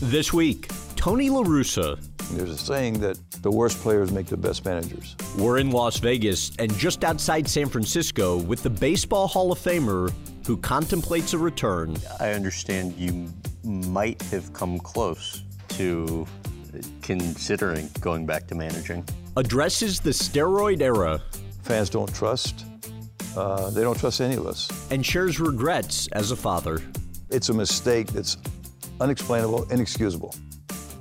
This week, Tony La Russa. There's a saying that the worst players make the best managers. We're in Las Vegas and just outside San Francisco with the Baseball Hall of Famer who contemplates a return. I understand you might have come close to considering going back to managing. Addresses the steroid era. Fans don't trust. Uh, they don't trust any of us. And shares regrets as a father. It's a mistake that's unexplainable, inexcusable,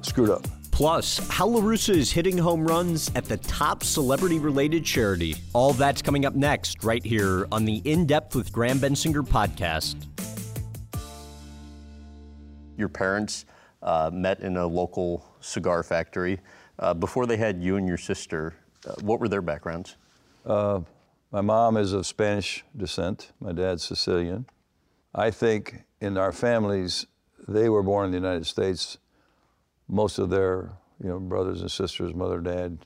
screwed up. Plus, how La Russa is hitting home runs at the top celebrity related charity. All that's coming up next, right here on the In Depth with Graham Bensinger podcast. Your parents uh, met in a local cigar factory. Uh, before they had you and your sister, uh, what were their backgrounds? Uh, my mom is of Spanish descent, my dad's Sicilian. I think in our families, they were born in the United States. Most of their you know, brothers and sisters, mother, dad,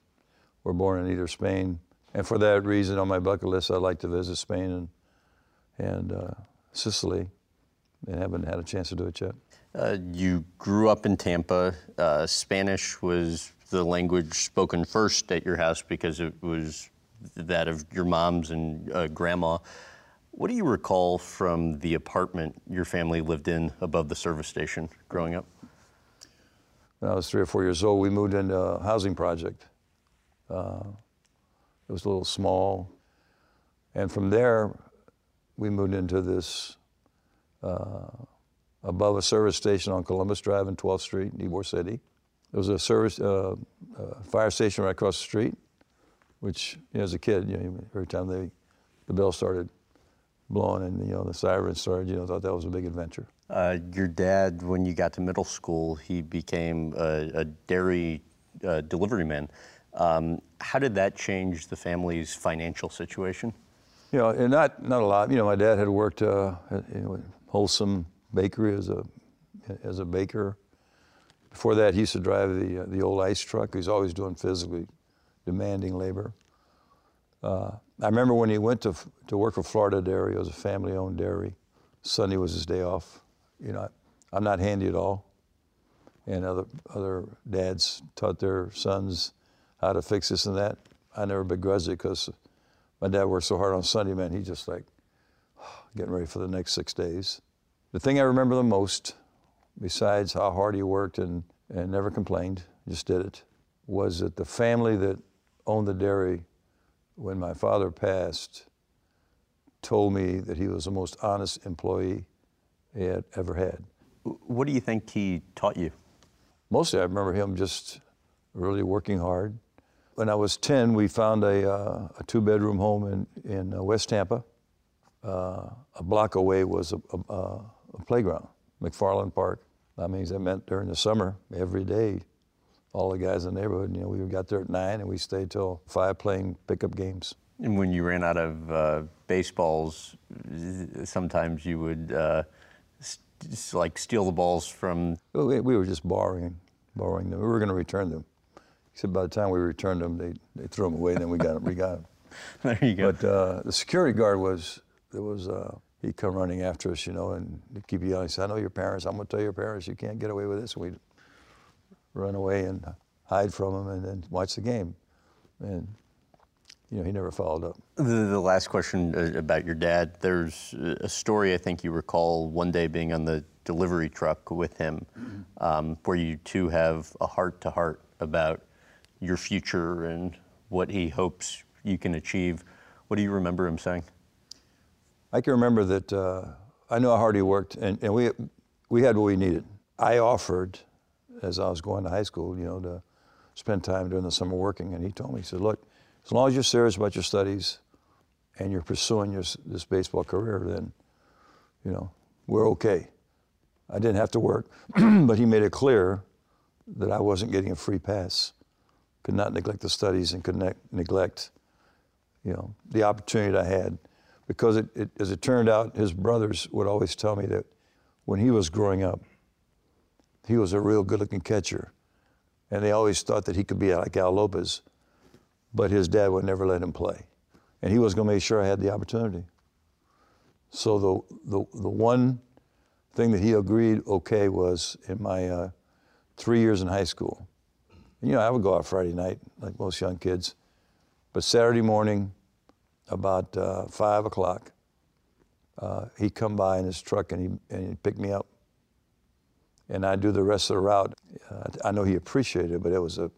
were born in either Spain. And for that reason, on my bucket list, I'd like to visit Spain and, and uh, Sicily, and haven't had a chance to do it yet. Uh, you grew up in Tampa. Uh, Spanish was the language spoken first at your house because it was that of your mom's and uh, grandma. What do you recall from the apartment your family lived in above the service station growing up? When I was three or four years old, we moved into a housing project. Uh, it was a little small. And from there, we moved into this uh, above a service station on Columbus Drive in 12th Street, Ybor City. There was a service uh, uh, fire station right across the street, which you know, as a kid, you know, every time they, the bell started blowing and you know the sirens started, you know, thought that was a big adventure. Uh, your dad, when you got to middle school, he became a, a dairy uh, delivery man. Um, how did that change the family's financial situation? You know, and not not a lot. You know, my dad had worked uh, at you know, Wholesome Bakery as a as a baker. Before that, he used to drive the uh, the old ice truck. He's always doing physically demanding labor. Uh, I remember when he went to to work for Florida Dairy. It was a family-owned dairy. Sunday was his day off. You know, I'm not handy at all, and other other dads taught their sons how to fix this and that. I never begrudged it because my dad worked so hard on Sunday, man. He just like getting ready for the next six days. The thing I remember the most, besides how hard he worked and, and never complained, just did it, was that the family that owned the dairy when my father passed told me that he was the most honest employee he had ever had. What do you think he taught you? Mostly, I remember him just really working hard. When I was 10, we found a, uh, a two bedroom home in, in uh, West Tampa. Uh, a block away was a, a, a, playground, Macfarlane Park. That means that meant during the summer, every day, all the guys in the neighborhood, you know, we got there at nine and we stayed till five playing pickup games. And when you ran out of uh, baseballs, sometimes you would uh, st- like steal the balls from. We, we were just borrowing, borrowing them. We were going to return them. Except by the time we returned them, they, they threw them away, and then we got them. We got them. there you go. But uh, the security guard was there was uh, he'd come running after us, you know, and keep yelling. He said, "I know your parents. I'm going to tell your parents you can't get away with this." And we'd run away and hide from him, and then watch the game. And you know, he never followed up. The, the last question uh, about your dad. There's a story I think you recall one day being on the delivery truck with him, um, where you two have a heart to heart about your future and what he hopes you can achieve. What do you remember him saying? I can remember that uh, I know how hard he worked, and, and we, we had what we needed. I offered, as I was going to high school, you know, to spend time during the summer working, and he told me, he said, look, as long as you're serious about your studies and you're pursuing your, this baseball career, then, you know, we're okay. I didn't have to work, but he made it clear that I wasn't getting a free pass. Could not neglect the studies and could ne- neglect, you know, the opportunity I had. Because it, it, as it turned out, his brothers would always tell me that when he was growing up, he was a real good-looking catcher, and they always thought that he could be like Al Lopez, but his dad would never let him play, and he was going to make sure I had the opportunity. So the the the one thing that he agreed okay was in my uh, three years in high school. You know, I would go out Friday night, like most young kids. But Saturday morning, about uh, 5 o'clock, uh, he'd come by in his truck and, he, and he'd pick me up. And I'd do the rest of the route. Uh, I know he appreciated it, but it was a,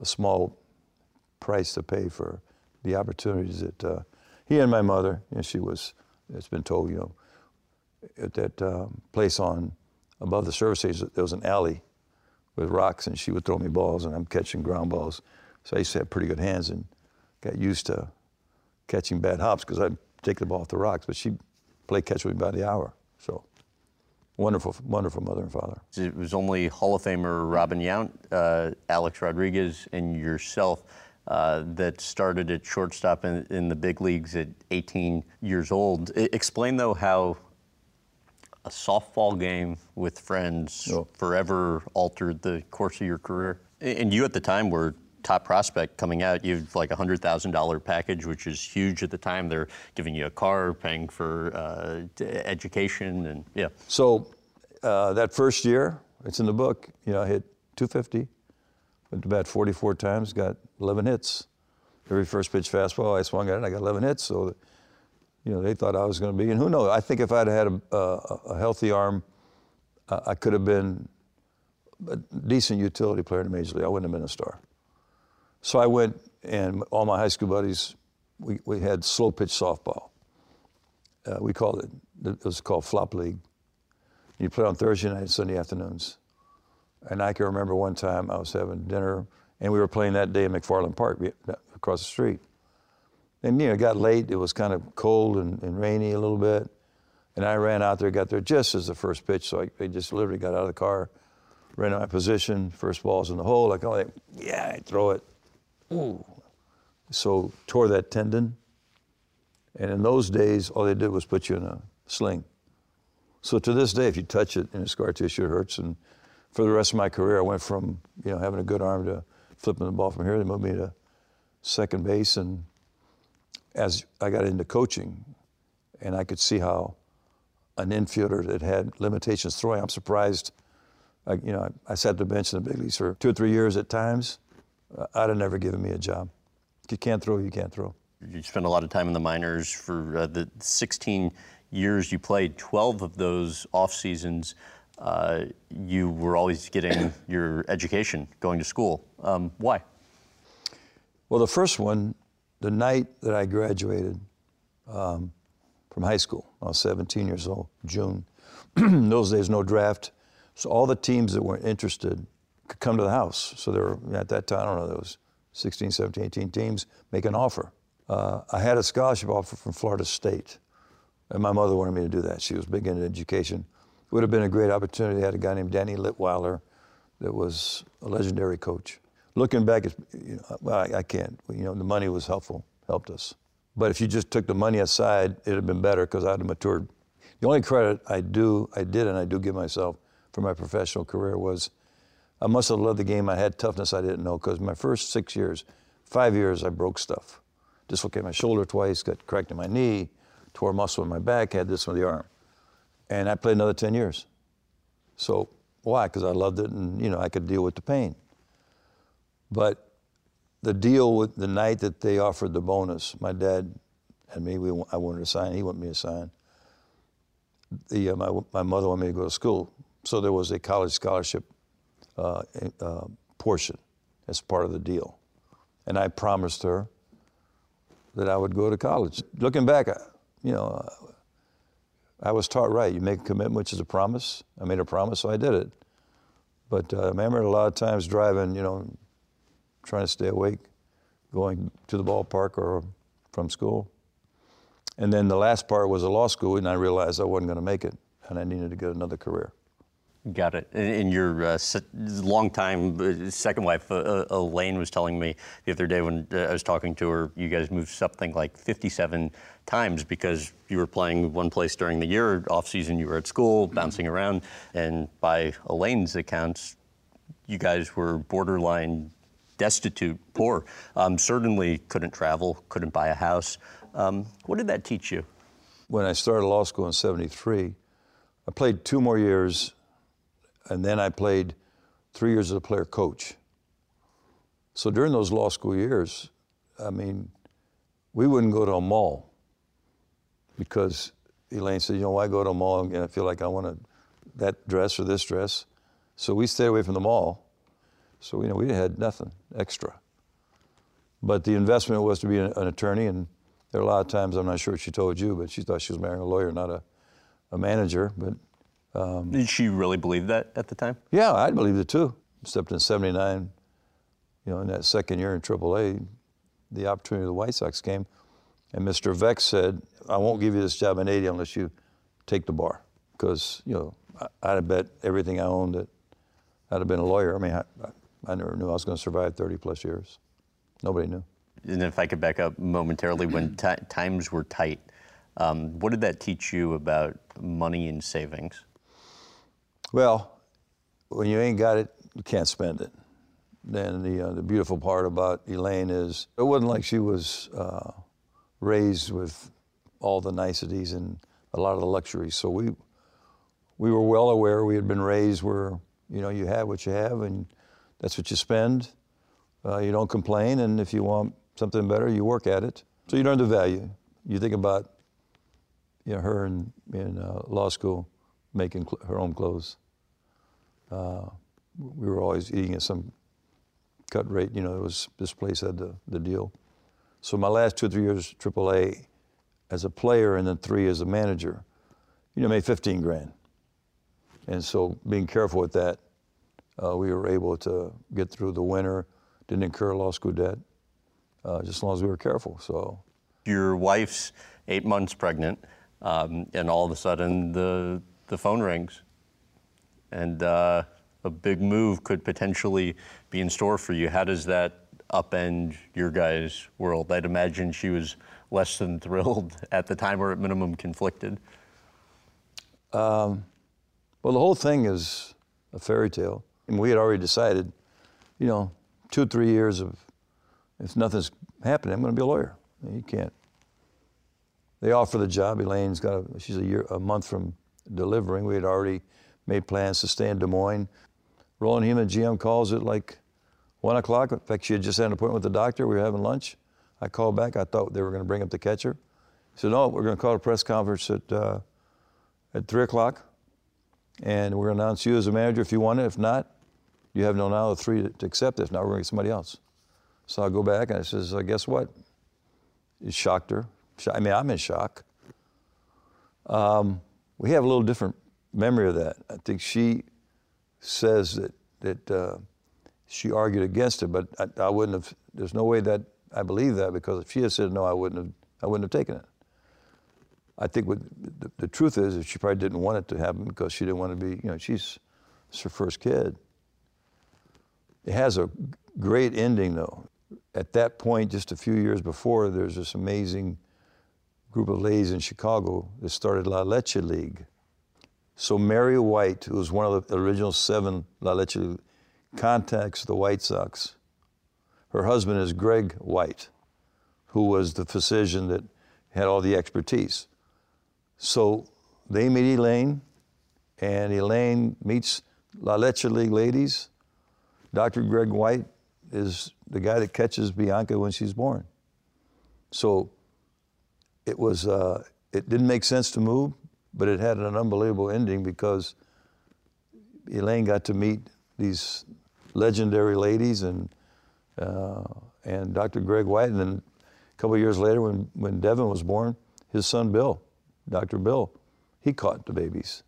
a small price to pay for the opportunities that uh, he and my mother, know, she was, it's been told, you know, at that um, place on above the service station, there was an alley with rocks, and she would throw me balls, and I'm catching ground balls. So I used to have pretty good hands and got used to catching bad hops because I'd take the ball off the rocks, but she'd play catch with me by the hour. So wonderful, wonderful mother and father. It was only Hall of Famer Robin Yount, uh, Alex Rodriguez, and yourself uh, that started at shortstop in, in, the big leagues at 18 years old. I, explain, though, how a softball game with friends oh. forever altered the course of your career. And you at the time were top prospect coming out. You've like a hundred thousand dollar package, which is huge at the time. They're giving you a car, paying for uh, education, and yeah. So uh, that first year, it's in the book. You know, I hit 250, went to bat 44 times, got 11 hits. Every first pitch fastball I swung at it, I got 11 hits. So you know, they thought I was going to be. And who knows? I think if I'd had a, a, a healthy arm, uh, I could have been a decent utility player in the major league. I wouldn't have been a star. So I went, and all my high school buddies, we, we had slow pitch softball. Uh, we called it, it was called flop league. You play on Thursday night and Sunday afternoons. And I can remember one time I was having dinner, and we were playing that day in Macfarlane Park across the street. And you know, it got late. It was kind of cold and, and rainy a little bit. And I ran out there, got there just as the first pitch. So I, I just literally got out of the car, ran to my position. First ball's in the hole. I go, like, yeah, I throw it. Ooh. So tore that tendon. And in those days, all they did was put you in a sling. So to this day, if you touch it and the scar tissue, it hurts. And for the rest of my career, I went from you know having a good arm to flipping the ball from here. They moved me to second base, and as I got into coaching, and I could see how an infielder that had limitations throwing, I'm surprised. I, you know, I, I sat at the bench in the big leagues for two or three years at times. I'd have never given me a job. If you can't throw, you can't throw. You spent a lot of time in the minors for uh, the 16 years you played. 12 of those off seasons, uh, you were always getting your education, going to school. Um, why? Well, the first one, the night that I graduated um, from high school, I was 17 years old, June. In those days, no draft. So all the teams that weren't interested could come to the house. So there were, at that time, I don't know, there was 16, 17, 18 teams make an offer. Uh, I had a scholarship offer from Florida State, and my mother wanted me to do that. She was big into education. It would have been a great opportunity. I had a guy named Danny Litwhiler that was a legendary coach looking back, you know, well, I, I, can't. You know, the money was helpful, helped us. But if you just took the money aside, it'd have been better because I'd have matured. The only credit I do, I did, and I do give myself for my professional career was I must have loved the game. I had toughness I didn't know because my first six years, five years, I broke stuff. Dislocated my shoulder twice, got cracked in my knee, tore a muscle in my back, had this with the arm. And I played another 10 years. So why? Because I loved it and, you know, I could deal with the pain. But the deal with the night that they offered the bonus, my dad and me, we, I wanted to sign, he wanted me to sign. The, uh, my, my mother wanted me to go to school. So there was a college scholarship uh, uh, portion as part of the deal. And I promised her that I would go to college. Looking back, you know, I was taught right. You make a commitment, which is a promise. I made a promise, so I did it. But uh, I remember a lot of times driving, you know, trying to stay awake, going to the ballpark or from school. And then the last part was a law school, and I realized I wasn't going to make it, and I needed to get another career. Got it. And your uh, longtime uh, second wife, uh, uh, Elaine, was telling me the other day when uh, I was talking to her, you guys moved something like 57 times because you were playing one place during the year, off season you were at school, bouncing around, and by Elaine's accounts, you guys were borderline destitute, poor. Um, certainly couldn't travel, couldn't buy a house. Um, what did that teach you? When I started law school in 73, I played two more years, and then I played three years as a player coach. So during those law school years, I mean, we wouldn't go to a mall because Elaine said, you know, why go to a mall and I feel like I want that dress or this dress. So we stayed away from the mall. So, you know, we had nothing extra. But the investment was to be an, an attorney, and there are a lot of times, I'm not sure what she told you, but she thought she was marrying a lawyer, not a, a manager. But um, Did she really believe that at the time? Yeah, I believed it too. Except in 79, you know, in that second year in AAA, the opportunity of the White Sox came, and Mr. Veeck said, I won't give you this job in 80 unless you take the bar. Because, you know, I'd have bet everything I owned that I'd have been a lawyer. I mean, I, I never knew I was going to survive 30 plus years. Nobody knew. And if I could back up momentarily, when t- times were tight, um, what did that teach you about money and savings? Well, when you ain't got it, you can't spend it. Then the, uh, the beautiful part about Elaine is it wasn't like she was uh, raised with all the niceties and a lot of the luxuries. So we, we were well aware we had been raised where, you know, you have what you have and that's what you spend. Uh, you don't complain, and if you want something better, you work at it. So you learn the value. You think about you know, her in, in uh, law school making cl- her own clothes. Uh, we were always eating at some cut rate. You know, it was this place had the, the deal. So my last two or three years AAA as a player, and then three as a manager, you know, made 15 grand. And so being careful with that, uh, we were able to get through the winter, didn't incur a law school debt, uh, just as long as we were careful. So, your wife's eight months pregnant, um, and all of a sudden the the phone rings, and uh, a big move could potentially be in store for you. How does that upend your guys' world? I'd imagine she was less than thrilled at the time, or at minimum conflicted. Um, well, the whole thing is a fairy tale. And we had already decided, you know, two three years of, if nothing's happening, I'm going to be a lawyer. You can't. They offer the job. Elaine's got a, she's a year, a month from delivering. We had already made plans to stay in Des Moines. Roland Hemond, GM, calls it like one o'clock. In fact, she had just had an appointment with the doctor. We were having lunch. I called back. I thought they were going to bring up the catcher. He said, no, we're going to call a press conference at, uh, at 3 o'clock, and we're going to announce you as a manager if you want it. If not, you have no now three to, accept this. Now we're going to get somebody else. So I go back and I says, uh, guess what? It shocked her. I mean, I'm in shock. Um, we have a little different memory of that. I think she says that that uh, she argued against it, but I, I, wouldn't have. There's no way that I believe that because if she had said no, I wouldn't have. I wouldn't have taken it. I think what the, the truth is, is she probably didn't want it to happen because she didn't want to be. You know, she's it's her first kid. It has a great ending, though. At that point, just a few years before, there's this amazing group of ladies in Chicago that started La Leche League. So Mary White, who was one of the original seven La Leche contacts the White Sox. Her husband is Greg White, who was the physician that had all the expertise. So they meet Elaine, and Elaine meets La Leche League ladies, Dr. Greg White is the guy that catches Bianca when she's born. So it was, uh, it didn't make sense to move, but it had an unbelievable ending because Elaine got to meet these legendary ladies and, uh, and Dr. Greg White. And then a couple years later, when, when Devin was born, his son Bill, Dr. Bill, he caught the babies.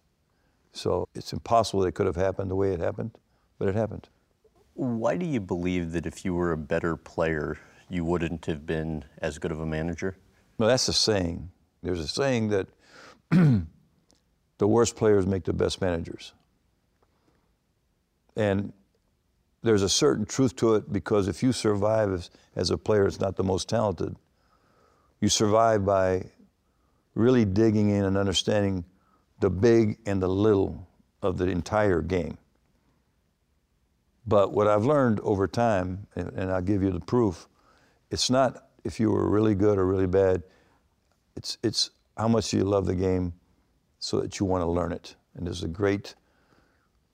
So it's impossible that it could have happened the way it happened, but it happened. Why do you believe that if you were a better player, you wouldn't have been as good of a manager? No, that's a saying. There's a saying that the worst players make the best managers. And there's a certain truth to it because if you survive as, as a player, it's not the most talented. You survive by really digging in and understanding the big and the little of the entire game. But what I've learned over time, and, and I'll give you the proof, it's not if you were really good or really bad. It's, it's how much you love the game so that you want to learn it. And there's a great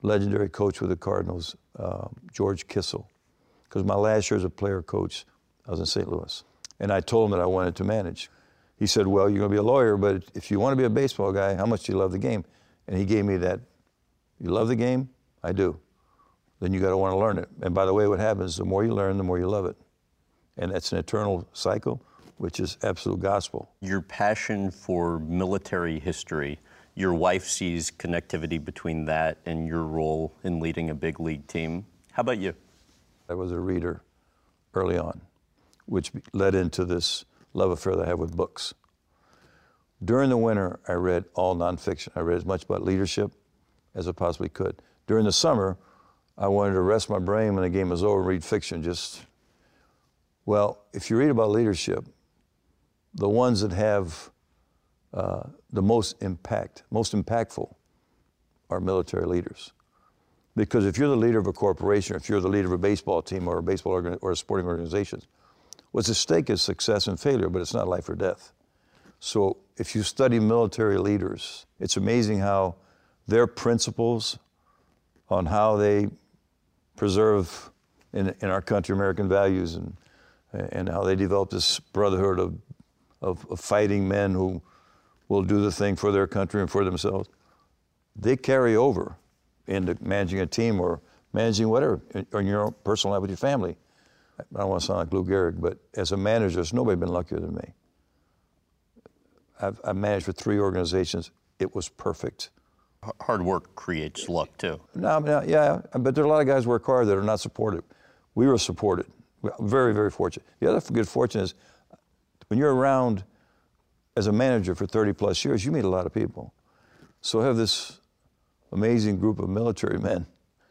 legendary coach with the Cardinals, uh, George Kissel, because my last year as a player coach, I was in St. Louis, and I told him that I wanted to manage. He said, "Well, you're going to be a lawyer, but if you want to be a baseball guy, how much do you love the game?" And he gave me that. You love the game? I do. Then you got to want to learn it. And by the way, what happens? The more you learn, the more you love it, and that's an eternal cycle, which is absolute gospel. Your passion for military history your wife sees connectivity between that and your role in leading a big league team. How about you? I was a reader early on, which led into this love affair that I have with books. During the winter, I read all nonfiction. I read as much about leadership as I possibly could. During the summer, I wanted to rest my brain when the game was over and read fiction. Just, well, if you read about leadership, the ones that have uh, the most impact, most impactful are military leaders. Because if you're the leader of a corporation, or if you're the leader of a baseball team or a baseball organ- or a sporting organization, what's at stake is success and failure, but it's not life or death. So if you study military leaders, it's amazing how their principles on how they preserve in, in our country American values and, and how they develop this brotherhood of, of, of fighting men who will do the thing for their country and for themselves, they carry over into managing a team or managing whatever, or in your own personal life with your family. I don't want to sound like Lou Gehrig, but as a manager, there's nobody been luckier than me. I've, I've managed for three organizations. It was perfect. Hard work creates luck too. No, no, uh, yeah, uh, but there are a lot of guys who work hard that are not supported. We were supported. Very, very fortunate. The other good fortune is when you're around as a manager for 30 plus years, you meet a lot of people. So I have this amazing group of military men.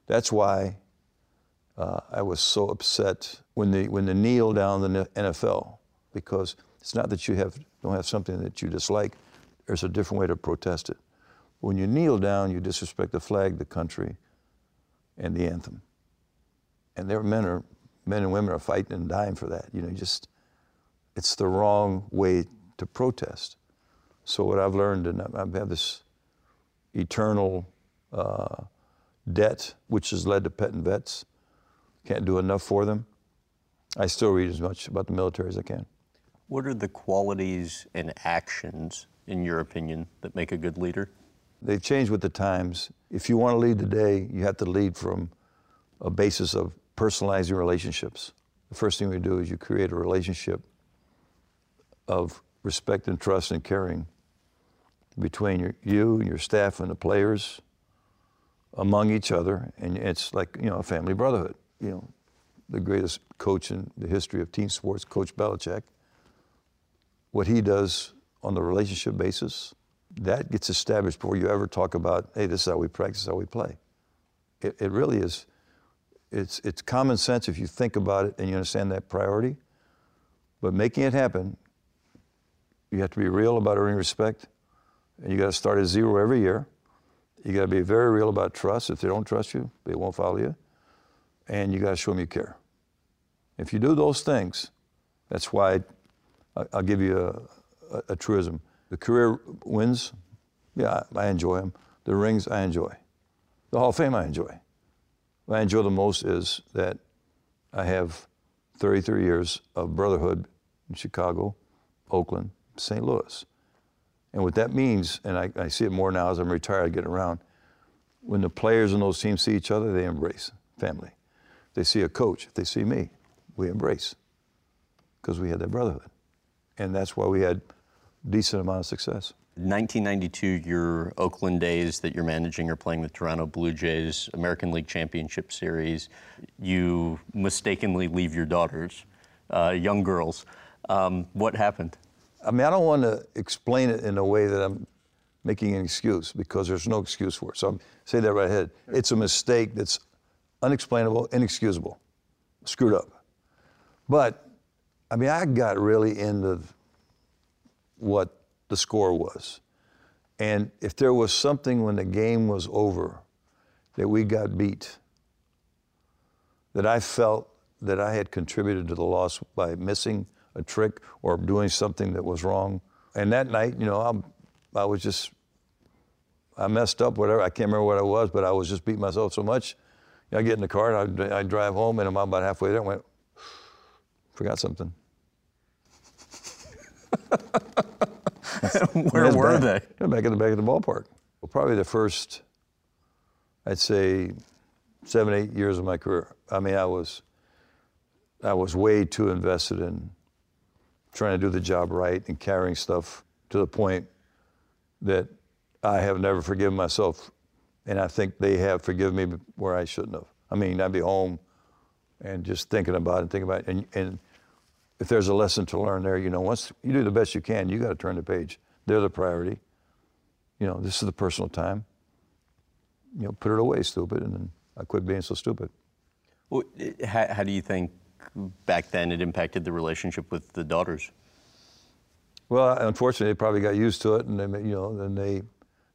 That's why uh, I was so upset when they when they kneel down the NFL because it's not that you have don't have something that you dislike. There's a different way to protest it. When you kneel down, you disrespect the flag, the country, and the anthem. And their men are men and women are fighting and dying for that. You know, just it's the wrong way to protest. So what I've learned, and I've had this eternal uh, debt, which has led to Pets and Vets. Can't do enough for them. I still read as much about the military as I can. What are the qualities and actions, in your opinion, that make a good leader? They've changed with the times. If you want to lead today, you have to lead from a basis of personalizing relationships. The first thing we do is you create a relationship of respect and trust and caring between your, you and your staff and the players among each other. And it's like, you know, a family brotherhood. You know, the greatest coach in the history of team sports, Coach Belichick, what he does on the relationship basis, that gets established before you ever talk about, hey, this is how we practice, how we play. It, it really is, it's, it's common sense if you think about it and you understand that priority. But making it happen you have to be real about earning respect, and you got to start at zero every year. You got to be very real about trust. If they don't trust you, they won't follow you. And you got to show them you care. If you do those things, that's why I'll give you a, a, a truism. The career wins, yeah, I enjoy them. The rings, I enjoy. The Hall of Fame, I enjoy. What I enjoy the most is that I have 33 years of brotherhood in Chicago, Oakland, St. Louis. And what that means, and I, I see it more now as I'm retired, getting around, when the players in those teams see each other, they embrace family. They see a coach, if they see me, we embrace because we had that brotherhood. And that's why we had decent amount of success. 1992, your Oakland days that you're managing or playing with Toronto Blue Jays, American League Championship Series, you mistakenly leave your daughters, uh, young girls. Um, what happened? I mean, I don't want to explain it in a way that I'm making an excuse because there's no excuse for it. So I'm say that right ahead. It's a mistake that's unexplainable, inexcusable, screwed up. But I mean, I got really into what the score was. And if there was something when the game was over that we got beat, that I felt that I had contributed to the loss by missing a trick or doing something that was wrong. And that night, you know, I'm, I was just I messed up, whatever. I can't remember what it was, but I was just beating myself so much. I get in the car and I, I drive home, and I'm about halfway there. and went, forgot something. Where were back- they? Back in the back of the ballpark. Well, probably the first, I'd say, seven, eight years of my career. I mean, I was, I was way too invested in trying to do the job right and carrying stuff to the point that I have never forgiven myself, and I think they have forgiven me where I shouldn't have. I mean, I'd be home and just thinking about it, and thinking about it, and, and if there's a lesson to learn there, you know, once you do the best you can, you got to turn the page. They're the priority. You know, this is the personal time. You know, put it away, stupid, and then I quit being so stupid. Well, how, how do you think back then it impacted the relationship with the daughters? Well, unfortunately, they probably got used to it, and they, you know, then they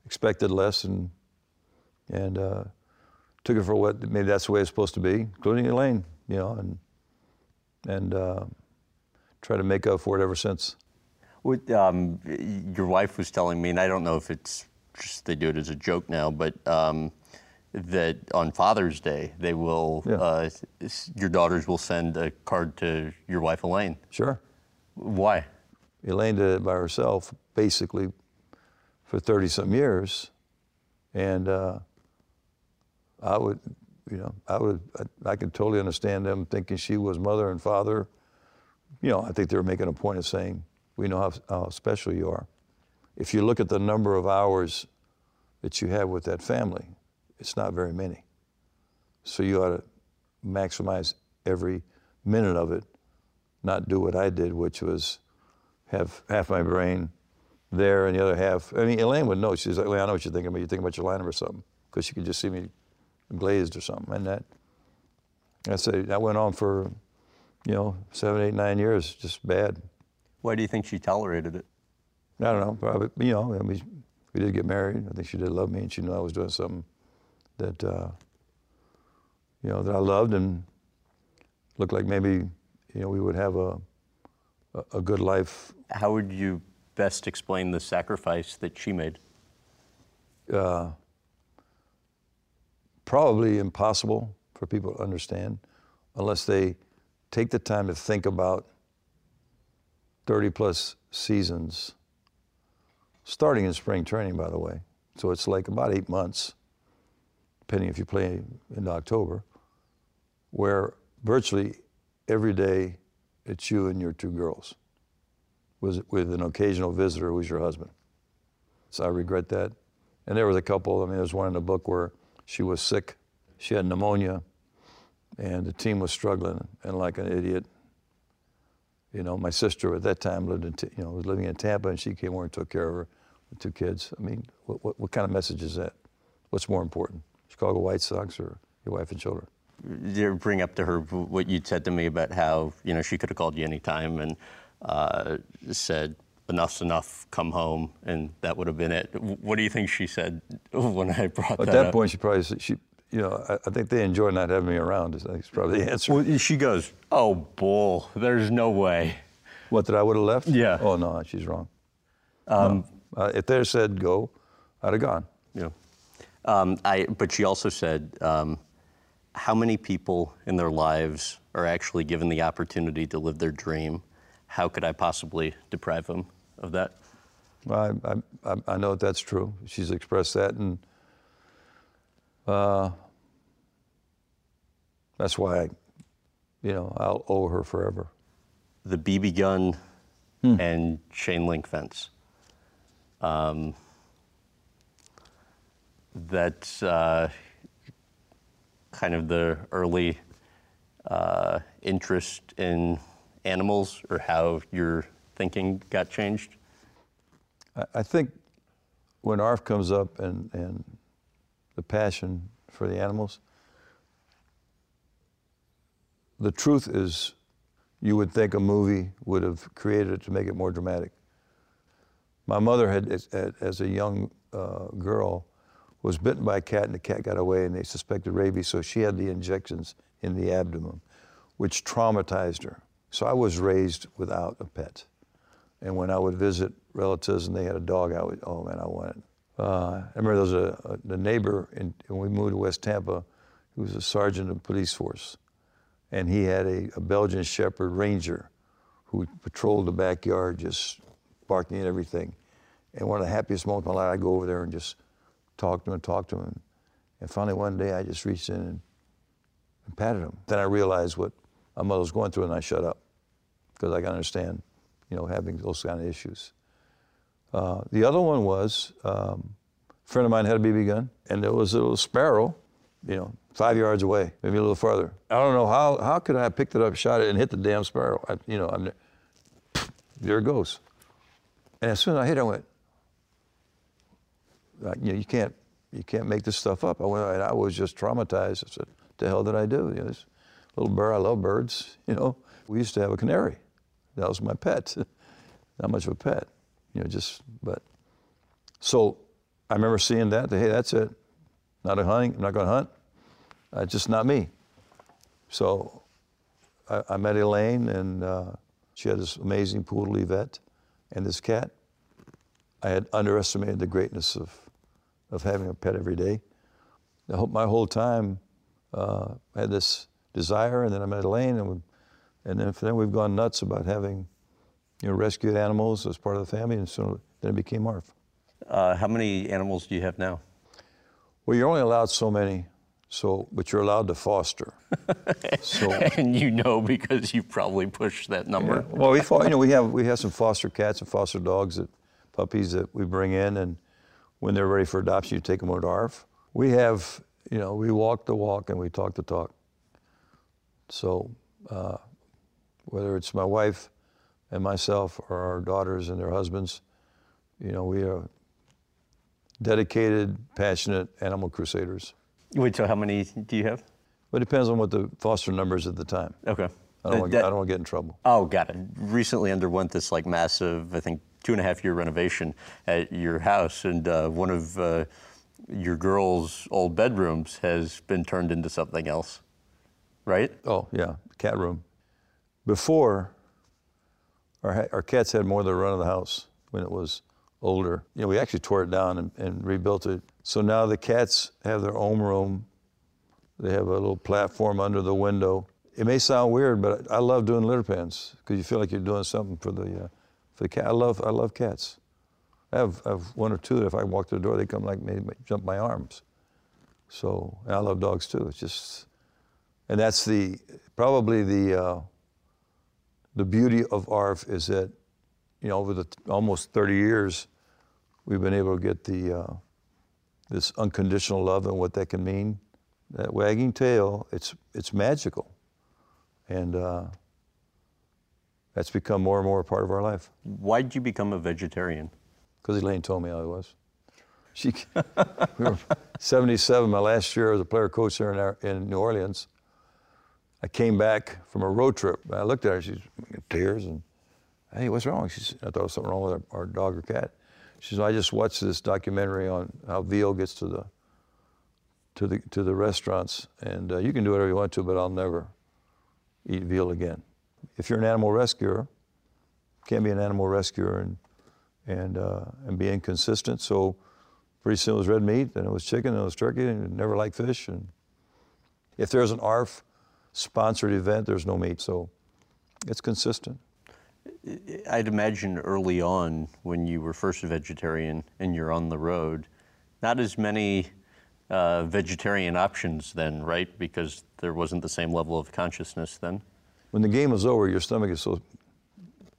expected less, and and uh, took it for what maybe that's the way it's supposed to be, including Elaine, you know, and and uh, try to make up for it ever since. What, um, your wife was telling me, and I don't know if it's just they do it as a joke now, but um, that on Father's Day they will, Yeah. uh, your daughters will send a card to your wife Elaine. Sure. Why? Elaine did it by herself, basically, for 30 some years. And uh, I would, you know, I would, I, I could totally understand them thinking she was mother and father. You know, I think they were making a point of saying, we know how, how special you are. If you look at the number of hours that you have with that family, it's not very many. So you ought to maximize every minute of it, not do what I did, which was have half my brain there and the other half. I mean, Elaine would know. She's like, well, I know what you're thinking about. You're thinking about your lineup or something, because she could just see me glazed or something. And that, I say, that went on for, you know, seven, eight, nine years, just bad. Why do you think she tolerated it? I don't know, probably, you know, I mean, we did get married. I think she did love me, and she knew I was doing something that, uh, you know, that I loved and looked like maybe, you know, we would have a, a, good life How would you best explain the sacrifice that she made? uh, probably impossible for people to understand unless they take the time to think about 30 plus seasons, starting in spring training, by the way. So it's like about eight months, depending if you play in October, where virtually every day it's you and your two girls, with, with an occasional visitor who's your husband. So I regret that. And there was a couple, I mean, there's one in the book where she was sick. She had pneumonia, and the team was struggling, and like an idiot. You know, my sister at that time lived in, you know, was living in Tampa, and she came over and took care of her with two kids. I mean, what, what, what kind of message is that? What's more important, Chicago White Sox or your wife and children? You bring up to her what you'd said to me about how you know she could have called you anytime and uh, said enough's enough, come home, and that would have been it. What do you think she said when I brought At that that up? point, she probably, said- she, you know, I, I think they enjoy not having me around. I think it's probably the answer. Well, she goes, "Oh, bull! There's no way." What, that I would have left? Yeah. Oh, no, she's wrong. Um, uh, if they said go, I'd have gone. Yeah. Um, I, but she also said, um, how many people in their lives are actually given the opportunity to live their dream? How could I possibly deprive them of that? I, I, I- I know that's true. She's expressed that, and uh, that's why I, you know, I'll owe her forever. The BB gun and chain link fence. Um, that's uh, kind of the early uh, interest in animals or how your thinking got changed. I, I think when ARF comes up and, and the passion for the animals, the truth is you would think a movie would have created it to make it more dramatic. My mother had, as, as a young uh, girl, was bitten by a cat and the cat got away and they suspected rabies, so she had the injections in the abdomen, which traumatized her. So I was raised without a pet. And when I would visit relatives and they had a dog, I would, oh man, I wanted, Uh, I remember there was a, a, a neighbor in, when we moved to West Tampa who was a sergeant of the police force. And he had a, a Belgian Shepherd Ranger who patrolled the backyard just barking at everything. And one of the happiest moments of my life, I go over there and just talk to him and talk to him. And finally one day I just reached in and, and patted him. Then I realized what my mother was going through and I shut up because I can understand, you know, having those kind of issues. Uh, the other one was um, a friend of mine had a BB gun, and there was a little sparrow, you know, five yards away, maybe a little farther. I don't know how how could I have picked it up, shot it, and hit the damn sparrow? I, you know, I'm, there it goes. And as soon as I hit, it, I went, you know, you can't you can't make this stuff up. I went, I was just traumatized. I said, the hell did I do? You know, this little bird. I love birds. You know, we used to have a canary. That was my pet. Not much of a pet you know, just, but. So I remember seeing that, hey, that's it. Not a hunting, I'm not to hunt. Uh, just not me. So I, I met Elaine, and uh, she had this amazing poodle Yvette and this cat. I had underestimated the greatness of, of having a pet every day. I hope my whole time, uh, I had this desire, and then I met Elaine, and, we, and then, then we've gone nuts about having you know, rescued animals as part of the family, and so then it became ARF. Uh, how many animals do you have now? Well, you're only allowed so many, so but you're allowed to foster. so, and you know because you probably pushed that number. Yeah. Well, we you know we have we have some foster cats and foster dogs that puppies that we bring in, and when they're ready for adoption, you take them over to ARF. We have you know we walk the walk and we talk the talk. So uh, whether it's my wife and myself or our daughters and their husbands. You know, we are dedicated, passionate animal crusaders. Wait, so how many do you have? Well, it depends on what the foster numbers at the time. Okay. I don't, want, I don't want to get in trouble. Oh, got it. Recently underwent this like massive, I think, two and a half year renovation at your house, and uh, one of uh, your girls' old bedrooms has been turned into something else, right? Oh, yeah, cat room. Before, our, our cats had more than the run of the house when it was older. You know, we actually tore it down and, and rebuilt it. So now the cats have their own room. They have a little platform under the window. It may sound weird, but I love doing litter pans because you feel like you're doing something for the uh, cat. I love I love cats. I have, I have one or two that if I walk through the door, they come like maybe jump my arms. So and I love dogs too. It's just, and that's the probably the uh, the beauty of ARF is that, you know, over the almost 30 years, we've been able to get the uh, this unconditional love and what that can mean. That wagging tail, it's it's magical, and uh, that's become more and more a part of our life. Why did you become a vegetarian? Because Elaine told me I was. She, we were 77, my last year as a player coach there in, in New Orleans. I came back from a road trip. I looked at her, she's in tears, and hey, what's wrong? She said, I thought there was something wrong with our, our dog or cat. She said, I just watched this documentary on how veal gets to the to the to the restaurants, and uh, you can do whatever you want to, but I'll never eat veal again. If you're an animal rescuer, can't be an animal rescuer and and uh, and be inconsistent. So pretty soon it was red meat, then it was chicken, then it was turkey, and you never liked fish. And if there's an ARF sponsored event, there's no meat. So it's consistent. I'd imagine early on when you were first a vegetarian and you're on the road, not as many uh, vegetarian options then, right? Because there wasn't the same level of consciousness then. When the game was over, your stomach is so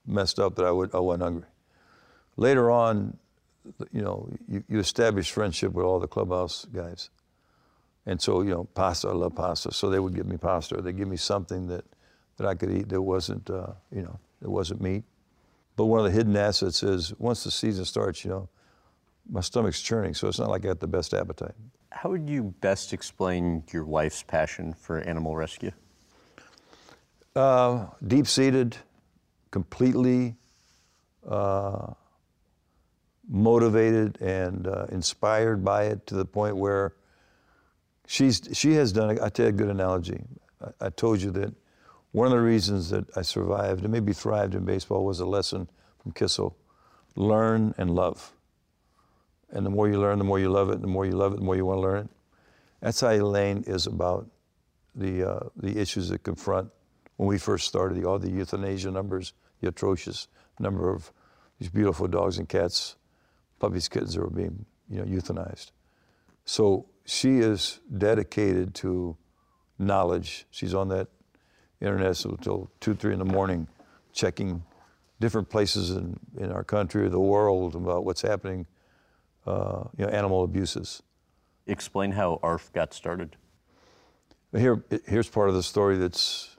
messed up that I, would, I wasn't hungry. Later on, you know, you, you establish friendship with all the clubhouse guys. And so, you know, pasta, I love pasta. So they would give me pasta. They'd give me something that, that I could eat that wasn't, uh, you know, that wasn't meat. But one of the hidden assets is once the season starts, you know, my stomach's churning, so it's not like I got the best appetite. How would you best explain your wife's passion for animal rescue? Uh, Deep seated, completely uh, motivated and uh, inspired by it to the point where she's, she has done, I tell you a good analogy. I, I, told you that one of the reasons that I survived and maybe thrived in baseball was a lesson from Kissel learn and love. And the more you learn, the more you love it. The more you love it, the more you want to learn it. That's how Elaine is about the, uh, the issues that confront when we first started, the, all the euthanasia numbers, the atrocious number of these beautiful dogs and cats, puppies, kittens that were being you know, euthanized. So she is dedicated to knowledge. She's on that internet until two, three in the morning, checking different places in, in our country or the world about what's happening, uh, you know, animal abuses. Explain how ARF got started. Here, here's part of the story that's,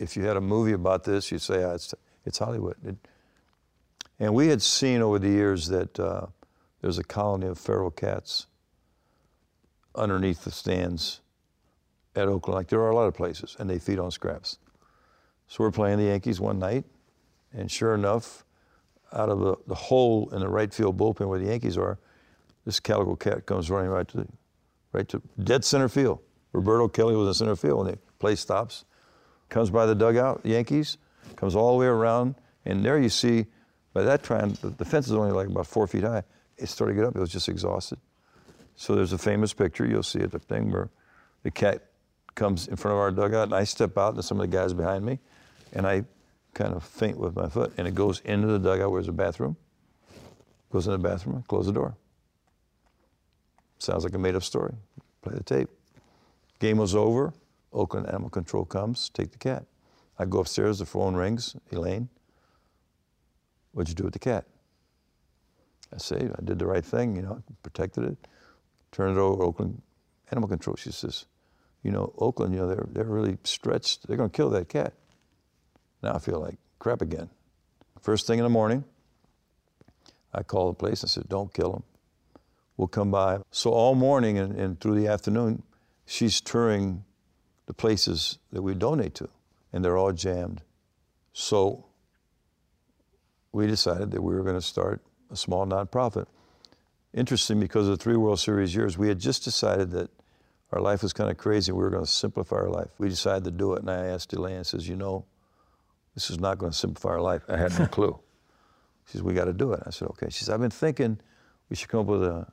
if you had a movie about this, you'd say, ah, it's, it's Hollywood. It, and we had seen over the years that uh, there's a colony of feral cats underneath the stands at Oakland, like there are a lot of places, and they feed on scraps. So we're playing the Yankees one night, and sure enough, out of the, the hole in the right field bullpen where the Yankees are, this calico cat comes running right to, right to dead center field. Roberto Kelly was in center field, and the play stops, comes by the dugout, Yankees, comes all the way around, and there you see, by that time, the, the fence is only like about four feet high. It started to get up, it was just exhausted. So there's a famous picture, you'll see it, the thing where the cat comes in front of our dugout, and I step out, and some of the guys behind me, and I kind of feint with my foot, and it goes into the dugout where there's a bathroom, goes in the bathroom, close the door. Sounds like a made up story. Play the tape. Game was over. Oakland Animal Control comes, take the cat. I go upstairs, the phone rings. Elaine, what'd you do with the cat? I say, I did the right thing, you know, protected it, turned it over Oakland Animal Control. She says, you know, Oakland, you know, they're, they're really stretched. They're going to kill that cat. Now I feel like crap again. First thing in the morning, I call the place and said, don't kill him. We'll come by. So all morning and, and through the afternoon, she's touring the places that we donate to, and they're all jammed. So we decided that we were going to start a small nonprofit. Interesting because of the three World Series years, we had just decided that our life was kind of crazy. We were going to simplify our life. We decided to do it, and I asked Elaine, says, you know, this is not going to simplify our life. I had no clue. She says, we got to do it. I said, okay. She says, I've been thinking we should come up with a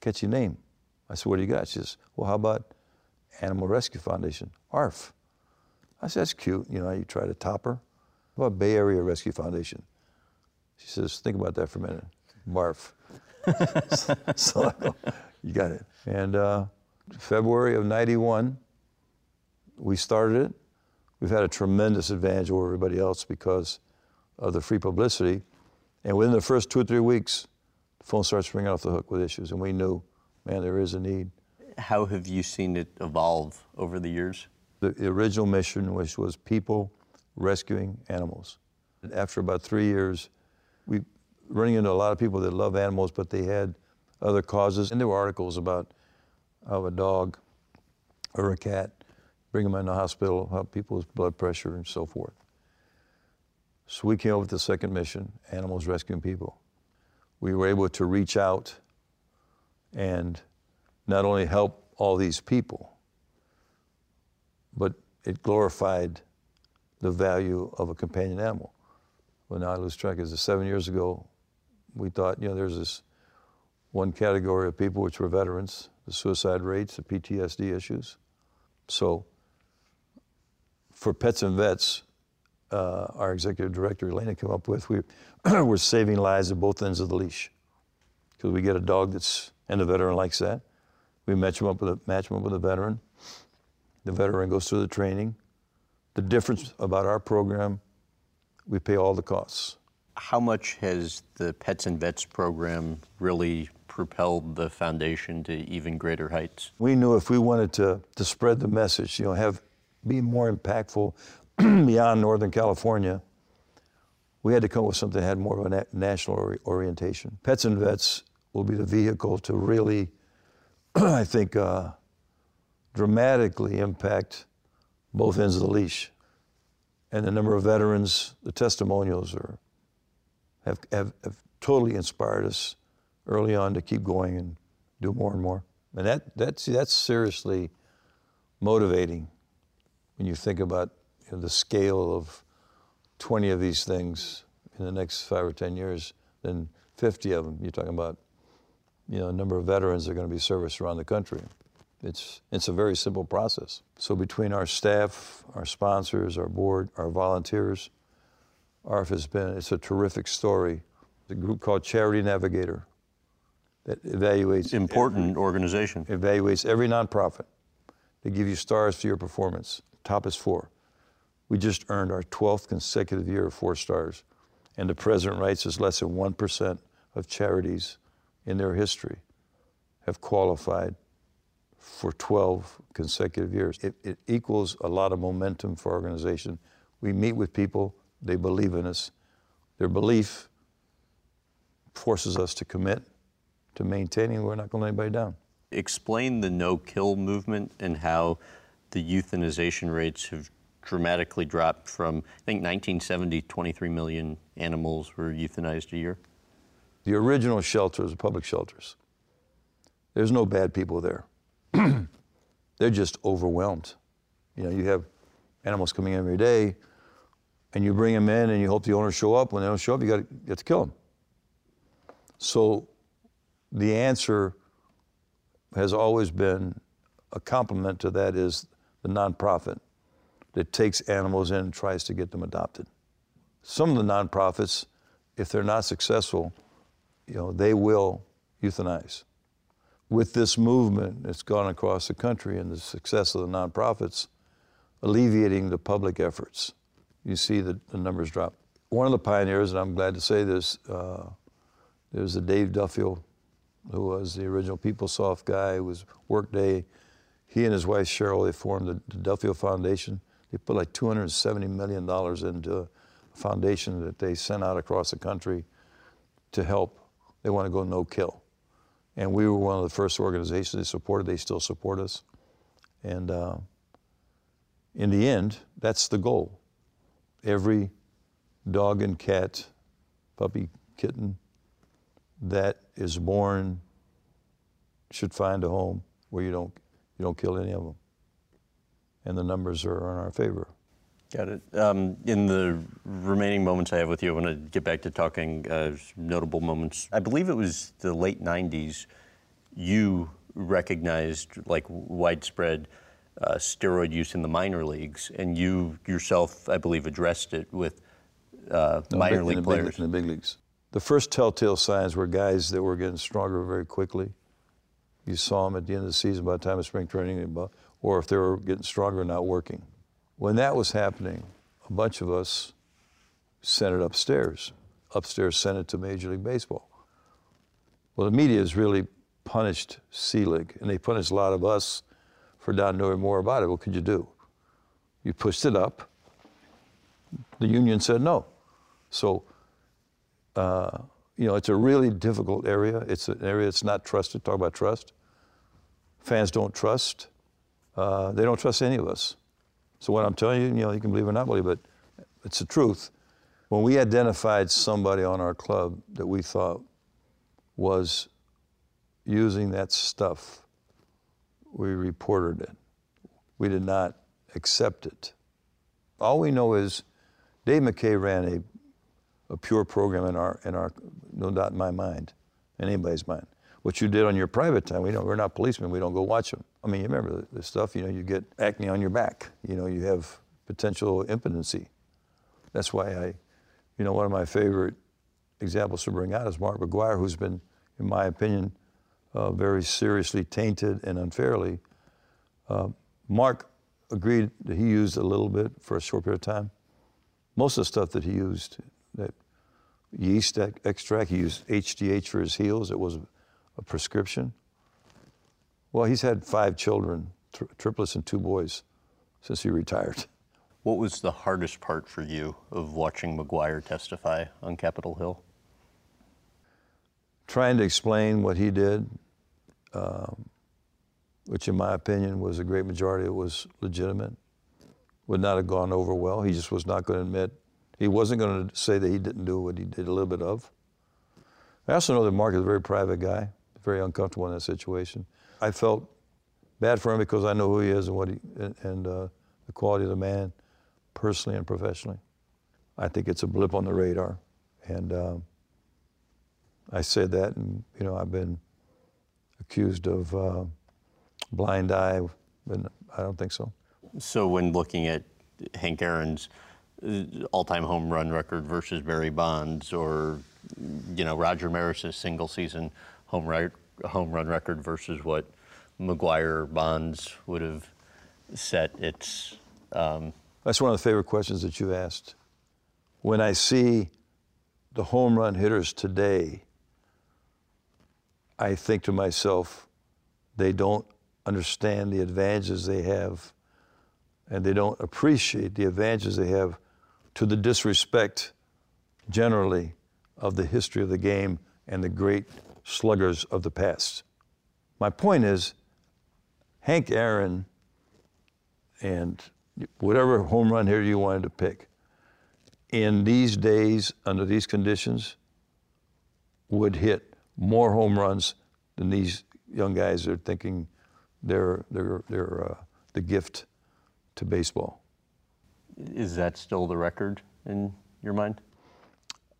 catchy name. I said, what do you got? She says, well, how about Animal Rescue Foundation, ARF? I said, that's cute. You know, you try to top her. How about Bay Area Rescue Foundation? She says, think about that for a minute. BARF. so, so you got it. And uh, February of 91, we started it. We've had a tremendous advantage over everybody else because of the free publicity. And within the first two or three weeks, the phone starts ringing off the hook with issues, and we knew, man, there is a need. How have you seen it evolve over the years? The, original mission, which was people rescuing animals. After about three years, we running into a lot of people that love animals, but they had other causes. And there were articles about how a dog or a cat bring them in the hospital, help people's blood pressure and so forth. So we came up with the second mission, Animals Rescuing People. We were able to reach out and not only help all these people, but it glorified the value of a companion animal. When I lose track, is seven years ago, we thought, you know, there's this one category of people which were veterans, the suicide rates, the PTSD issues. So for pets and vets, uh, our executive director Elena came up with, we, we're saving lives at both ends of the leash. Because we get a dog that's, and a veteran likes that. We match them up with a, match them up with a veteran. The veteran goes through the training. The difference about our program, we pay all the costs. How much has the Pets and Vets program really propelled the foundation to even greater heights? We knew if we wanted to, to spread the message, you know, have be more impactful beyond Northern California, we had to come up with something that had more of a na- national ori- orientation. Pets and Vets will be the vehicle to really, I think, uh, dramatically impact both ends of the leash. And the number of veterans, the testimonials are, have, have, have totally inspired us early on to keep going and do more and more. And that, that's, that's seriously motivating when you think about you know, the scale of 20 of these things in the next five or 10 years, then 50 of them, you're talking about you know, a number of veterans are going to be serviced around the country. It's, it's a very simple process. So between our staff, our sponsors, our board, our volunteers, ARF has been, it's a terrific story. The group called Charity Navigator that evaluates Important every, organization. Evaluates every nonprofit. They give you stars for your performance. Top is four. We just earned our 12th consecutive year of four stars. And the president writes is less than 1% of charities in their history have qualified for 12 consecutive years. It, it, equals a lot of momentum for organization. We meet with people, they believe in us. Their belief forces us to commit to maintaining, we're not going to let anybody down. Explain the no kill movement and how the euthanization rates have dramatically dropped from, I think, 1970, 23 million animals were euthanized a year. The original shelters, the public shelters, there's no bad people there. They're just overwhelmed. You know, you have animals coming in every day, and you bring them in, and you hope the owners show up. When they don't show up, you got to get to kill them. So, the answer has always been a complement to that is the nonprofit that takes animals in and tries to get them adopted. Some of the nonprofits, if they're not successful, you know, they will euthanize. With this movement that's gone across the country and the success of the nonprofits, alleviating the public efforts, you see the, the numbers drop. One of the pioneers, and I'm glad to say this, uh, there's a Dave Duffield, who was the original PeopleSoft guy, who was Workday. He and his wife Cheryl, they formed the, the Duffield Foundation. They put like $270 million into a foundation that they sent out across the country to help. They want to go no kill. And we were one of the first organizations they supported. They still support us. And uh, in the end, that's the goal. Every dog and cat, puppy, kitten that is born should find a home where you don't, you don't kill any of them and the numbers are in our favor. Got it. Um, in the remaining moments I have with you, I want to get back to talking uh, notable moments. I believe it was the late 90s, you recognized like widespread uh, steroid use in the minor leagues, and you yourself, I believe, addressed it with uh, no, minor big, league in players. Big, in the big leagues. The first telltale signs were guys that were getting stronger very quickly. You saw them at the end of the season by the time of spring training or if they were getting stronger and not working. When that was happening, a bunch of us sent it upstairs. Upstairs sent it to Major League Baseball. Well, the media has really punished Selig, and they punished a lot of us for not knowing more about it. What could you do? You pushed it up. The union said no. So, uh, you know, it's a really difficult area. It's an area that's not trusted. Talk about trust. Fans don't trust. Uh, they don't trust any of us. So what I'm telling you, you know, you can believe or not believe, but it's the truth. When we identified somebody on our club that we thought was using that stuff, we reported it. We did not accept it. All we know is Dave McKay ran a, a pure program in our, in our, no doubt in my mind, in anybody's mind what you did on your private time. We don't, we're not policemen. We don't go watch them. I mean, you remember the, the stuff, you know, you get acne on your back. You know, you have potential impotency. That's why I, you know, one of my favorite examples to bring out is Mark McGwire, who's been, in my opinion, uh, very seriously tainted and unfairly. Uh, Mark agreed that he used a little bit for a short period of time. Most of the stuff that he used, that yeast extract, he used HGH for his heels. It was a prescription. Well, he's had five children, tri- triplets and two boys, since he retired. What was the hardest part for you of watching McGwire testify on Capitol Hill? Trying to explain what he did, um, which in my opinion was a great majority, of it was legitimate, would not have gone over well. He just was not going to admit, he wasn't going to say that he didn't do what he did a little bit of. I also know that Mark is a very private guy very uncomfortable in that situation. I felt bad for him because I know who he is and what he and, uh, the quality of the man, personally and professionally. I think it's a blip on the radar, and um, I said that, and you know I've been accused of uh, blind eye, but I don't think so. So when looking at Hank Aaron's uh, all-time home run record versus Barry Bonds, or you know Roger Maris's single-season home run home run record versus what McGwire Bonds would have set, it's um, That's one of the favorite questions that you asked. When I see the home run hitters today, I think to myself, they don't understand the advantages they have, and they don't appreciate the advantages they have to the disrespect generally of the history of the game and the great sluggers of the past. My point is, Hank Aaron and whatever home run hitter you wanted to pick, in these days, under these conditions, would hit more home runs than these young guys are thinking they're, they're, they're uh, the gift to baseball. Is that still the record in your mind?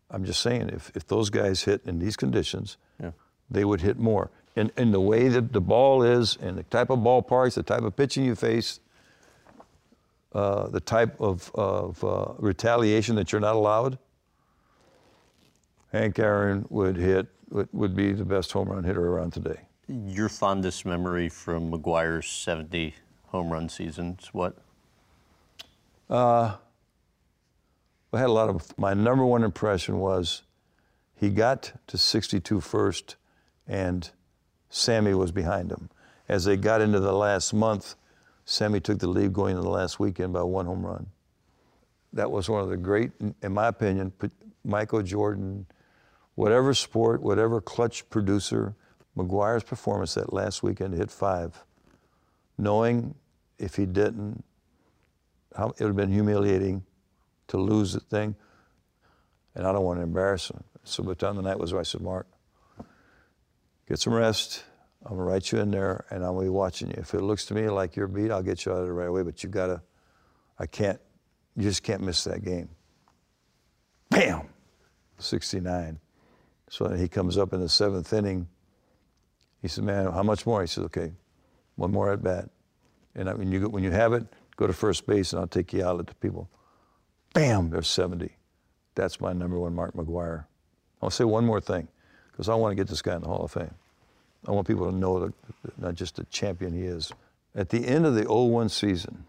I'm just saying, if, if those guys hit in these conditions, Yeah. they would hit more. And, and the way that the ball is, and the type of ballparks, the type of pitching you face, uh, the type of, of uh, retaliation that you're not allowed, Hank Aaron would hit, would, would be the best home run hitter around today. Your fondest memory from McGwire's 70 home run seasons, what? I had a lot of, my number one impression was he got to 62 first and Sammy was behind him. As they got into the last month, Sammy took the lead going into the last weekend by one home run. That was one of the great, in my opinion, Michael Jordan, whatever sport, whatever clutch producer, McGwire's performance that last weekend hit five, knowing if he didn't, how, it would have been humiliating to lose the thing. And I don't want to embarrass him. So by the time the night was over, I said, Mark, get some rest. I'm gonna write you in there and I'm gonna be watching you. If it looks to me like you're beat, I'll get you out of there right away. But you gotta, I can't, you just can't miss that game. Bam! 69. So he comes up in the seventh inning. He said, Man, how much more? He says, Okay, one more at bat. And I- when you, when you have it, go to first base and I'll take you out at the people. Bam, there's 70. That's my number one Mark McGwire. I'll say one more thing, because I want to get this guy in the Hall of Fame. I want people to know that not just the champion he is. At the end of the 01 season,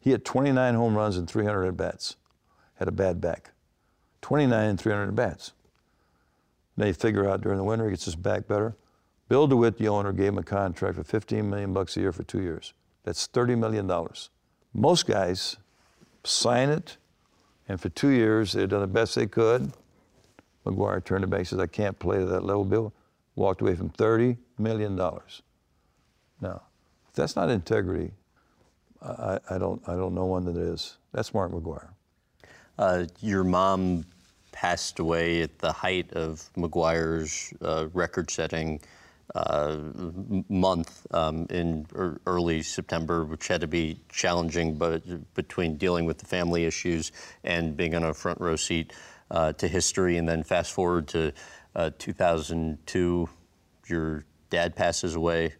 he had 29 home runs and 300 at bats. Had a bad back. 29 and 300 at bats. Then you figure out during the winter he gets his back better. Bill DeWitt, the owner, gave him a contract for 15 million bucks a year for two years. That's 30 million dollars. Most guys sign it, and for two years they'd done the best they could. McGwire turned it back and says, I can't play to that level, Bill. Walked away from $30 million. Now, if that's not integrity, I, I, don't, I don't know one that is. That's Mark McGwire. Uh, your mom passed away at the height of McGwire's uh, record-setting uh, month um, in ear- early September, which had to be challenging, but between dealing with the family issues and being on a front row seat uh, to history, and then fast forward to uh, 2002, your dad passes away,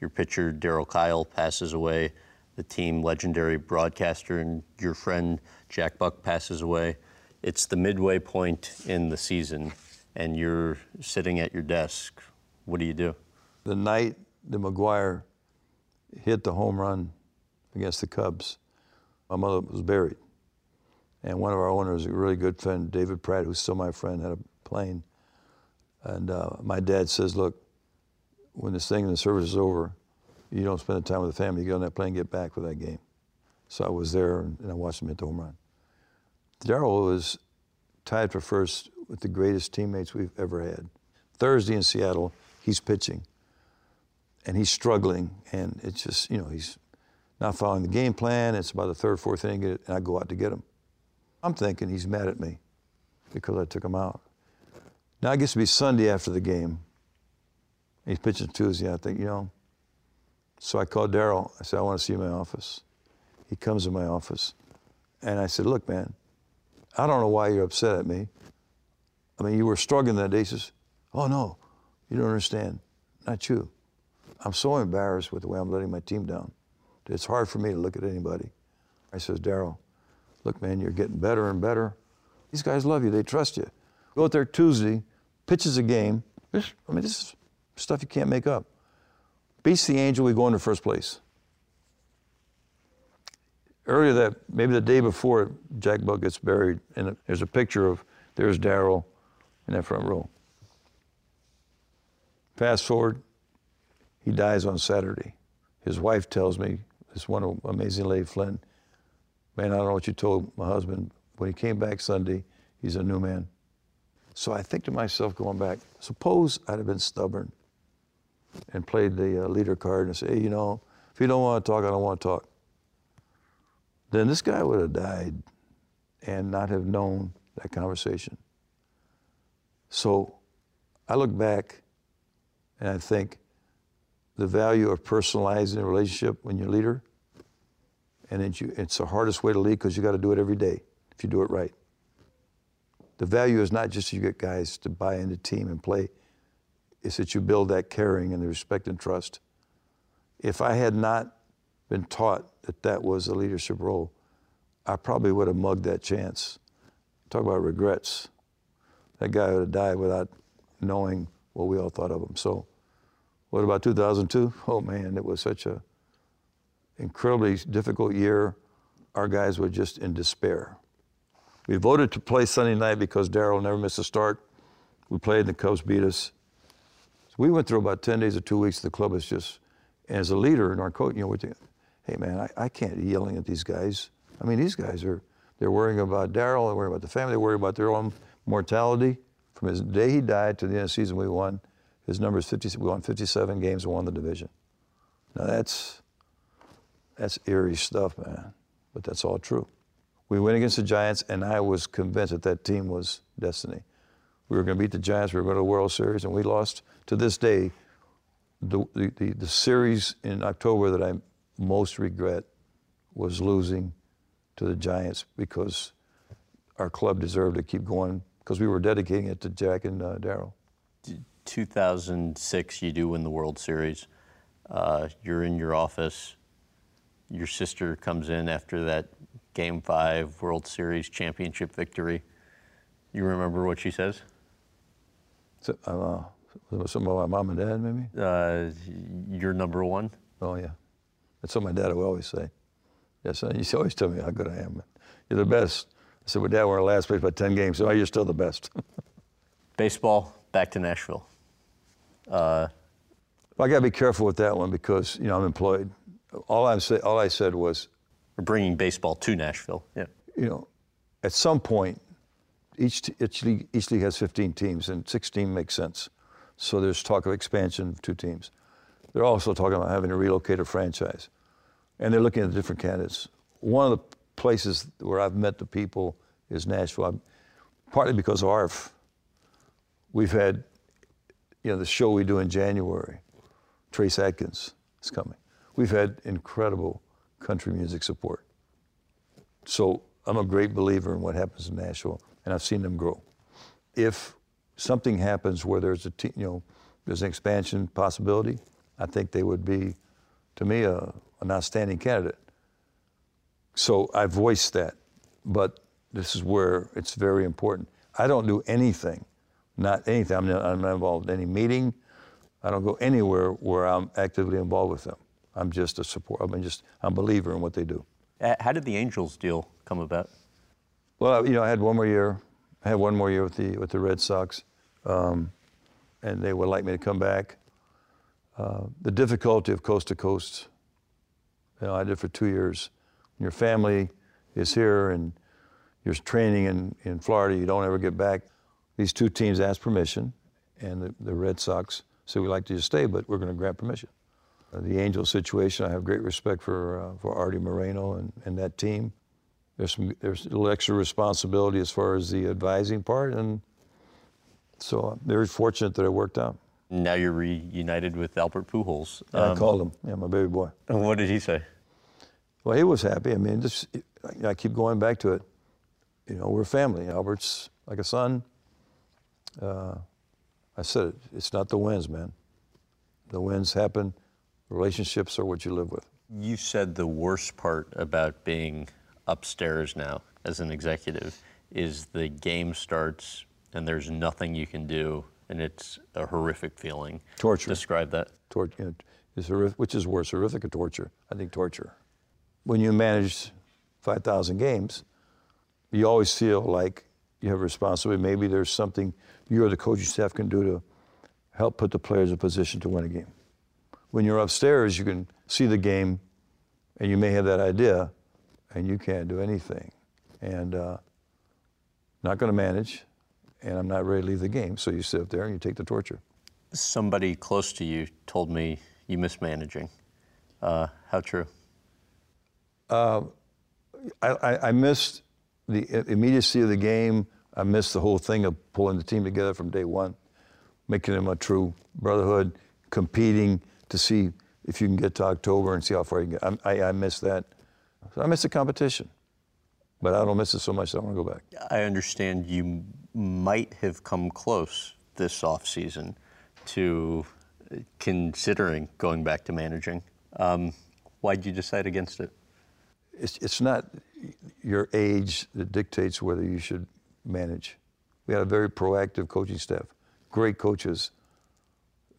your pitcher Darryl Kile passes away, the team legendary broadcaster and your friend Jack Buck passes away. It's the midway point in the season, and you're sitting at your desk. What do you do? The night that McGwire hit the home run against the Cubs, my mother was buried. And one of our owners, a really good friend, David Pratt, who's still my friend, had a plane. And uh, my dad says, Look, when this thing in the service is over, you don't spend the time with the family. You get on that plane get back for that game. So I was there and, and I watched him hit the home run. Darryl was tied for first with the greatest teammates we've ever had. Thursday in Seattle, he's pitching and he's struggling, and it's just, you know, he's not following the game plan. It's about the third, fourth inning, and I go out to get him. I'm thinking he's mad at me because I took him out. Now it gets to be Sunday after the game. He's pitching Tuesday. I think, you know. So I called Darryl. I said, I want to see you in my office. He comes in my office. And I said, Look, man, I don't know why you're upset at me. I mean, you were struggling that day. He says, Oh, no, you don't understand. not you. I'm so embarrassed with the way I'm letting my team down. It's hard for me to look at anybody. I says, Darryl, look, man, you're getting better and better. These guys love you. They trust you. Go out there Tuesday, pitches a game. This, I mean, this is stuff you can't make up. Beats the Angel, we go into first place. Earlier that, maybe the day before Jack Buck gets buried, and there's a picture of there's Darryl in that front row. Fast forward, he dies on Saturday. His wife tells me, this one amazing lady, Flynn, man, I don't know what you told my husband. When he came back Sunday, he's a new man. So I think to myself, going back, suppose I'd have been stubborn and played the uh, leader card and said, hey, you know, if you don't want to talk, I don't want to talk. Then this guy would have died and not have known that conversation. So I look back and I think the value of personalizing a relationship when you're a leader, and it's, you, it's the hardest way to lead because you got to do it every day if you do it right. The value is not just you get guys to buy into team and play, it's that you build that caring and the respect and trust. If I had not been taught that that was a leadership role, I probably would have mugged that chance. Talk about regrets. That guy would have died without knowing what we all thought of him. So, what about 2002? Oh man, it was such a incredibly difficult year. Our guys were just in despair. We voted to play Sunday night because Darryl never missed a start. We played, the Cubs beat us. So we went through about 10 days or two weeks. The club was just, as a leader in our coach, you know, we're thinking, hey man, I, I can't be yelling at these guys. I mean, these guys are, they're worrying about Darryl, they're worrying about the family, they're worrying about their own mortality. From his day he died to the end of the season, we won. His number is 50, we won 57 games and won the division. Now that's, that's eerie stuff, man. But that's all true. We went against the Giants, and I was convinced that that team was destiny. We were going to beat the Giants. We were going to the World Series, and we lost. To this day, the, the, the series in October that I most regret was losing to the Giants because our club deserved to keep going because we were dedicating it to Jack and uh, Darryl. 2006, you do win the World Series. Uh, you're in your office. Your sister comes in after that Game Five World Series championship victory. You remember what she says? So, uh, some of my mom and dad, maybe. Uh, you're number one. Oh yeah, that's what my dad would always say. Yes, he used to always tell me how good I am. You're the best. I said, well, Dad, we're in last place by 10 games, so you're still the best. Baseball, back to Nashville. Uh, well, I got to be careful with that one because, you know, I'm employed. All, I'm say, all I said was... We're bringing baseball to Nashville, yeah. You know, at some point, each, each, league, each league has 15 teams, and 16 makes sense. So there's talk of expansion of two teams. They're also talking about having to relocate a franchise and they're looking at different candidates. One of the places where I've met the people is Nashville, I'm, partly because of ARF. We've had, you know, the show we do in January, Trace Adkins is coming. We've had incredible country music support. So I'm a great believer in what happens in Nashville, and I've seen them grow. If something happens where there's a, you know, there's an expansion possibility, I think they would be, to me, a, an outstanding candidate. So I voiced that, but this is where it's very important. I don't do anything, not anything. I'm not, I'm not involved in any meeting. I don't go anywhere where I'm actively involved with them. I'm just a support. I'm just I'm a believer in what they do. How did the Angels deal come about? Well, you know, I had one more year. I had one more year with the with the Red Sox, um, and they would like me to come back. Uh, the difficulty of coast to coast you know, I did for two years. Your family is here and you're training in, in Florida, you don't ever get back. These two teams asked permission, and the, the Red Sox said, We'd like you to just stay, but we're going to grant permission. Uh, the Angels situation, I have great respect for, uh, for Arte Moreno and, and that team. There's, some, there's a little extra responsibility as far as the advising part, and so I'm very fortunate that it worked out. Now you're reunited with Albert Pujols. Um, I called him, yeah, my baby boy. What did he say? Well, he was happy. I mean, just I keep going back to it. You know, we're family. Albert's like a son. Uh, I said it. It's not the wins, man. The wins happen. Relationships are what you live with. You said the worst part about being upstairs now as an executive is the game starts and there's nothing you can do, and it's a horrific feeling. Torture. Describe that. Torture is horrific, which is worse, horrific or torture? I think torture. When you manage 5,000 games, you always feel like you have a responsibility. Maybe there's something you or the coaching staff can do to help put the players in position to win a game. When you're upstairs, you can see the game, and you may have that idea, and you can't do anything. And uh, not going to manage, and I'm not ready to leave the game. So you sit up there and you take the torture. Somebody close to you told me you miss managing. Uh, how true? Uh, I, I, missed the immediacy of the game. I missed the whole thing of pulling the team together from day one, making them a true brotherhood, competing to see if you can get to October and see how far you can get. I, I, I miss that. So I miss the competition, but I don't miss it so much that I want to go back. I understand you might have come close this offseason to considering going back to managing. Um, why did you decide against it? It's, it's not your age that dictates whether you should manage. We had a very proactive coaching staff, great coaches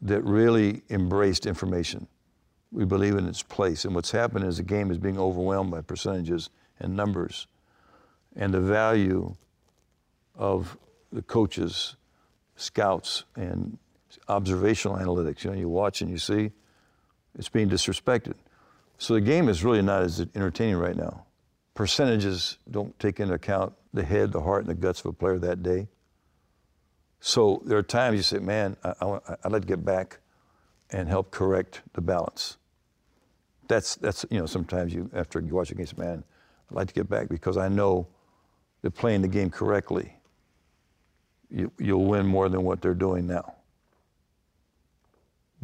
that really embraced information. We believe in its place. And what's happened is the game is being overwhelmed by percentages and numbers. And the value of the coaches, scouts, and observational analytics, you know, you watch and you see, it's being disrespected. So the game is really not as entertaining right now. Percentages don't take into account the head, the heart, and the guts of a player that day. So there are times you say, man, I, I, would like to get back and help correct the balance. That's, that's, you know, sometimes you, after you watch against man, I'd like to get back because I know that playing the game correctly, you, you'll win more than what they're doing now.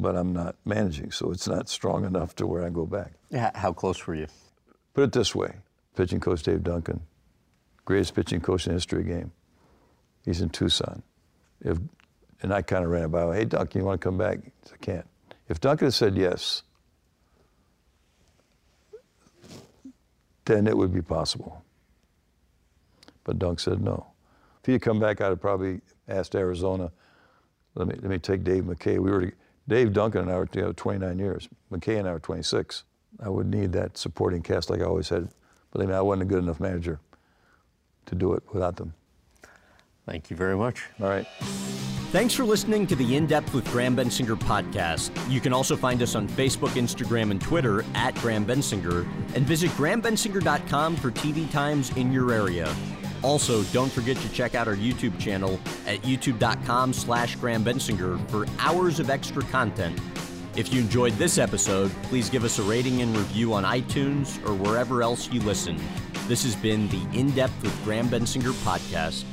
But I'm not managing, so it's not strong enough to where I go back. Yeah, how close were you? Put it this way pitching coach Dave Duncan, greatest pitching coach in the history of the game. He's in Tucson. If, and I kind of ran about, hey, Duncan, you want to come back? Said, I can't. If Duncan had said yes, then it would be possible. But Dunk said no. If he had come back, I'd have probably asked Arizona, let me, let me take Dave McKay. We were, Dave Duncan and I were together 29 years. McKay and I were 26. I would need that supporting cast like I always had. Believe me, I wasn't a good enough manager to do it without them. Thank you very much. All right. Thanks for listening to the In Depth with Graham Bensinger podcast. You can also find us on Facebook, Instagram, and Twitter at Graham Bensinger, and visit grahambensinger.com for TV times in your area. Also, don't forget to check out our YouTube channel at youtube.com slash Graham Bensinger for hours of extra content. If you enjoyed this episode, please give us a rating and review on iTunes or wherever else you listen. This has been the In Depth with Graham Bensinger podcast.